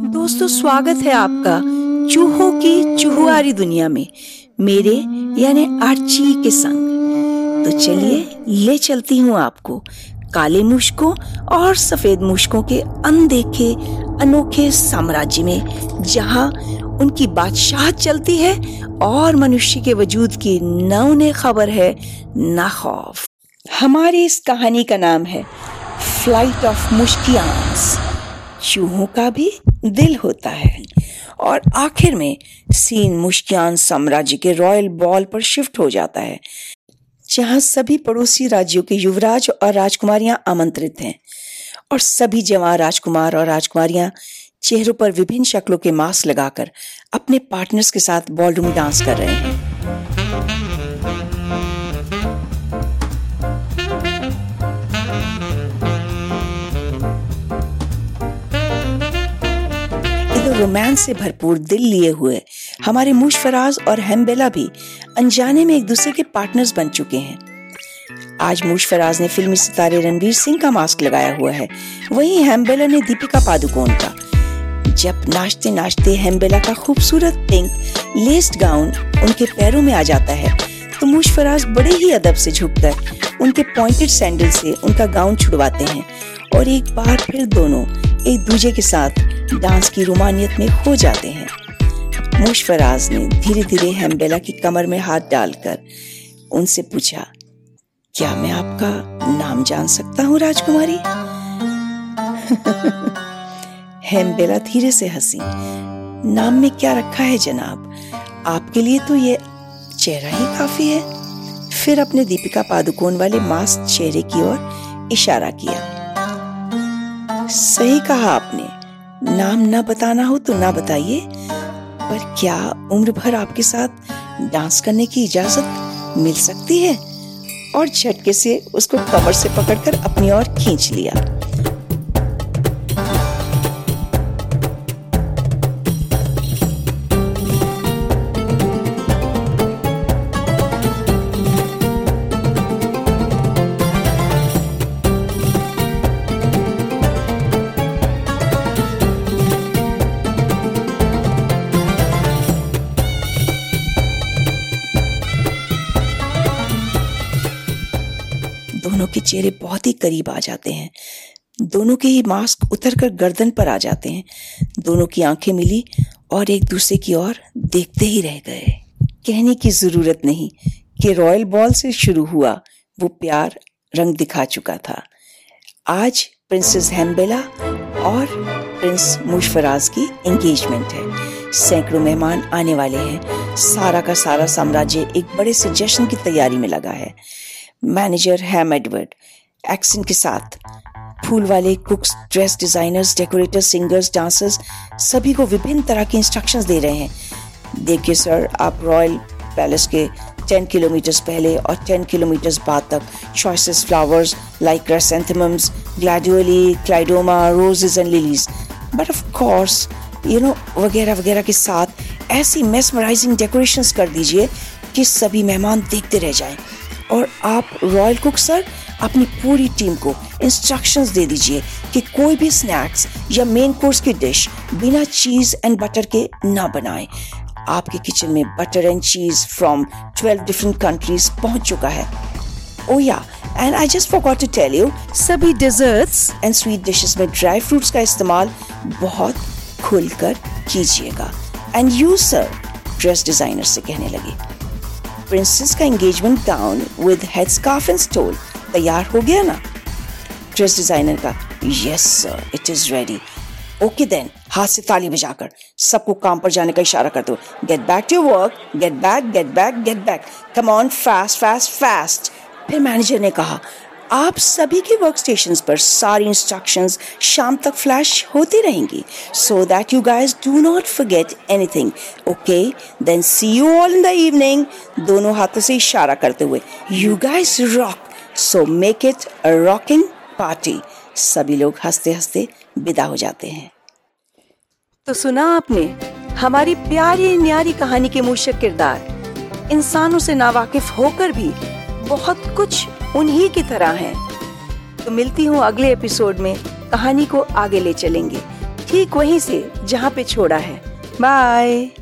दोस्तों, स्वागत है आपका चूहों की चूहुआरी दुनिया में, मेरे यानी आर्ची के संग। तो चलिए, ले चलती हूँ आपको काले मुश्कों और सफ़ेद मुश्कों के अनदेखे, अनोखे साम्राज्य में, जहाँ उनकी बादशाह चलती है और मनुष्य के वजूद की न उन्हें खबर है, न खौफ। हमारी इस कहानी का नाम है फ़्लाइट ऑफ़ मुश्कियांस चूहों का भी दिल होता है। और आखिर में सीन मुश्कियान साम्राज्य के रॉयल बॉल पर शिफ्ट हो जाता है, जहाँ सभी पड़ोसी राज्यों के युवराज और राजकुमारियाँ आमंत्रित हैं। और सभी जवान राजकुमार और राजकुमारियाँ चेहरों पर विभिन्न शक्लों के मास्क लगाकर अपने पार्टनर्स के साथ बॉलरूम डांस कर रहे हैं। रोमांस से भरपूर दिल लिए हुए। हमारे मुशफराज और हेम्बेला भी अनजाने में एक दूसरे के पार्टनर्स बन चुके हैं। आज मुशफराज ने फिल्मी सितारे रणवीर सिंह का मास्क लगाया हुआ है। वहीं हेम्बेला ने दीपिका पादुकोण का। जब नाचते नाचते हेम्बेला का खूबसूरत पिंक लेस्ड गाउन उनके पैरों में आ जाता है तो मुशफराज बड़े ही अदब से झुककर उनके पॉइंटेड सैंडल से उनका गाउन छुड़वाते हैं और एक बार फिर दोनों एक दूजे के साथ डांस की रोमानियत में खो जाते हैं। मुशफराज ने धीरे धीरे हेम्बेला की कमर में हाथ डालकर उनसे पूछा, क्या मैं आपका नाम जान सकता हूँ राजकुमारी? हेम्बेला धीरे से हँसी, नाम में क्या रखा है जनाब? आपके लिए तो ये चेहरा ही काफ़ी है। फिर अपने दीपिका पादुकोण वाले मास्क चेहरे की ओर इशारा किया, सही कहा आपने। नाम ना बताना हो तो ना बताइए, पर क्या उम्र भर आपके साथ डांस करने की इजाज़त मिल सकती है? और झटके से उसको कमर से पकड़कर अपनी ओर खींच लिया। दोनों के चेहरे बहुत ही करीब आ जाते हैं। दोनों के ही मास्क उतरकर गर्दन पर आ जाते हैं। दोनों की आँखें मिली और एक दूसरे की ओर देखते ही रह गए। कहने की ज़रूरत नहीं कि रॉयल बॉल से शुरू हुआ वो प्यार रंग दिखा चुका था। आज प्रिंसेस हेम्बेला और प्रिंस मुशफराज की एंगेजमेंट है। सैकड़ों मेहमान आने वाले हैं। सारा का सारा साम्राज्य एक बड़े से जश्न की तैयारी में लगा है। मैनेजर हैम एडवर्ड, एक्शन के साथ। फूल वाले cooks, dress designers, decorators, singers, dancers, सभी को विभिन्न तरह की इंस्ट्रक्शंस दे रहे हैं। देखिए सर, आप रॉयल पैलेस के 10 किलोमीटर्स पहले और 10 किलोमीटर्स बाद तक choices flowers like chrysanthemums gladioli क्लाइडोमा roses and lilies but of course you know वगैरह वगैरह के साथ ऐसी मेसमराइजिंग डेकोरेशंस कर दीजिए कि सभी मेहमान देखते रह जाएँ। और आप रॉयल कुक सर अपनी पूरी टीम को इंस्ट्रक्शंस दे दीजिए कि कोई भी स्नैक्स या मेन कोर्स की डिश बिना चीज़ एंड बटर के ना बनाए। आपके किचन में butter and cheese from 12 different countries पहुँच चुका है। ओ yeah and I just forgot to tell you सभी डेजर्ट्स एंड स्वीट डिशेस में ड्राई फ्रूट्स का इस्तेमाल बहुत खुलकर कीजिएगा। And you sir dress designer से कहने लगे। प्रिंसेस का engagement gown with head scarf and stole तैयार हो गया ना? ड्रेस डिज़ाइनर का yes sir it is ready okay then हाथ से ताली बजाकर सबको काम पर जाने का इशारा कर दो। Get back to work get back get back get back come on fast fast fast फिर मैनेजर ने कहा आप सभी के वर्क स्टेशन पर सारी इंस्ट्रक्शंस शाम तक फ्लैश होती रहेंगी। So that you guys do not forget anything okay then see you all in the evening दोनों हाथों से इशारा करते हुए। You guys rock so make it a rocking party सभी लोग हँसते हँसते विदा हो जाते हैं। तो सुना आपने, हमारी प्यारी न्यारी कहानी के मूशक किरदार। इंसानों से नावाकिफ होकर भी बहुत कुछ उन्हीं की तरह हैं। तो मिलती हूँ अगले एपिसोड में। कहानी को आगे ले चलेंगे। ठीक वहीं से, जहाँ पे छोड़ा है। बाय।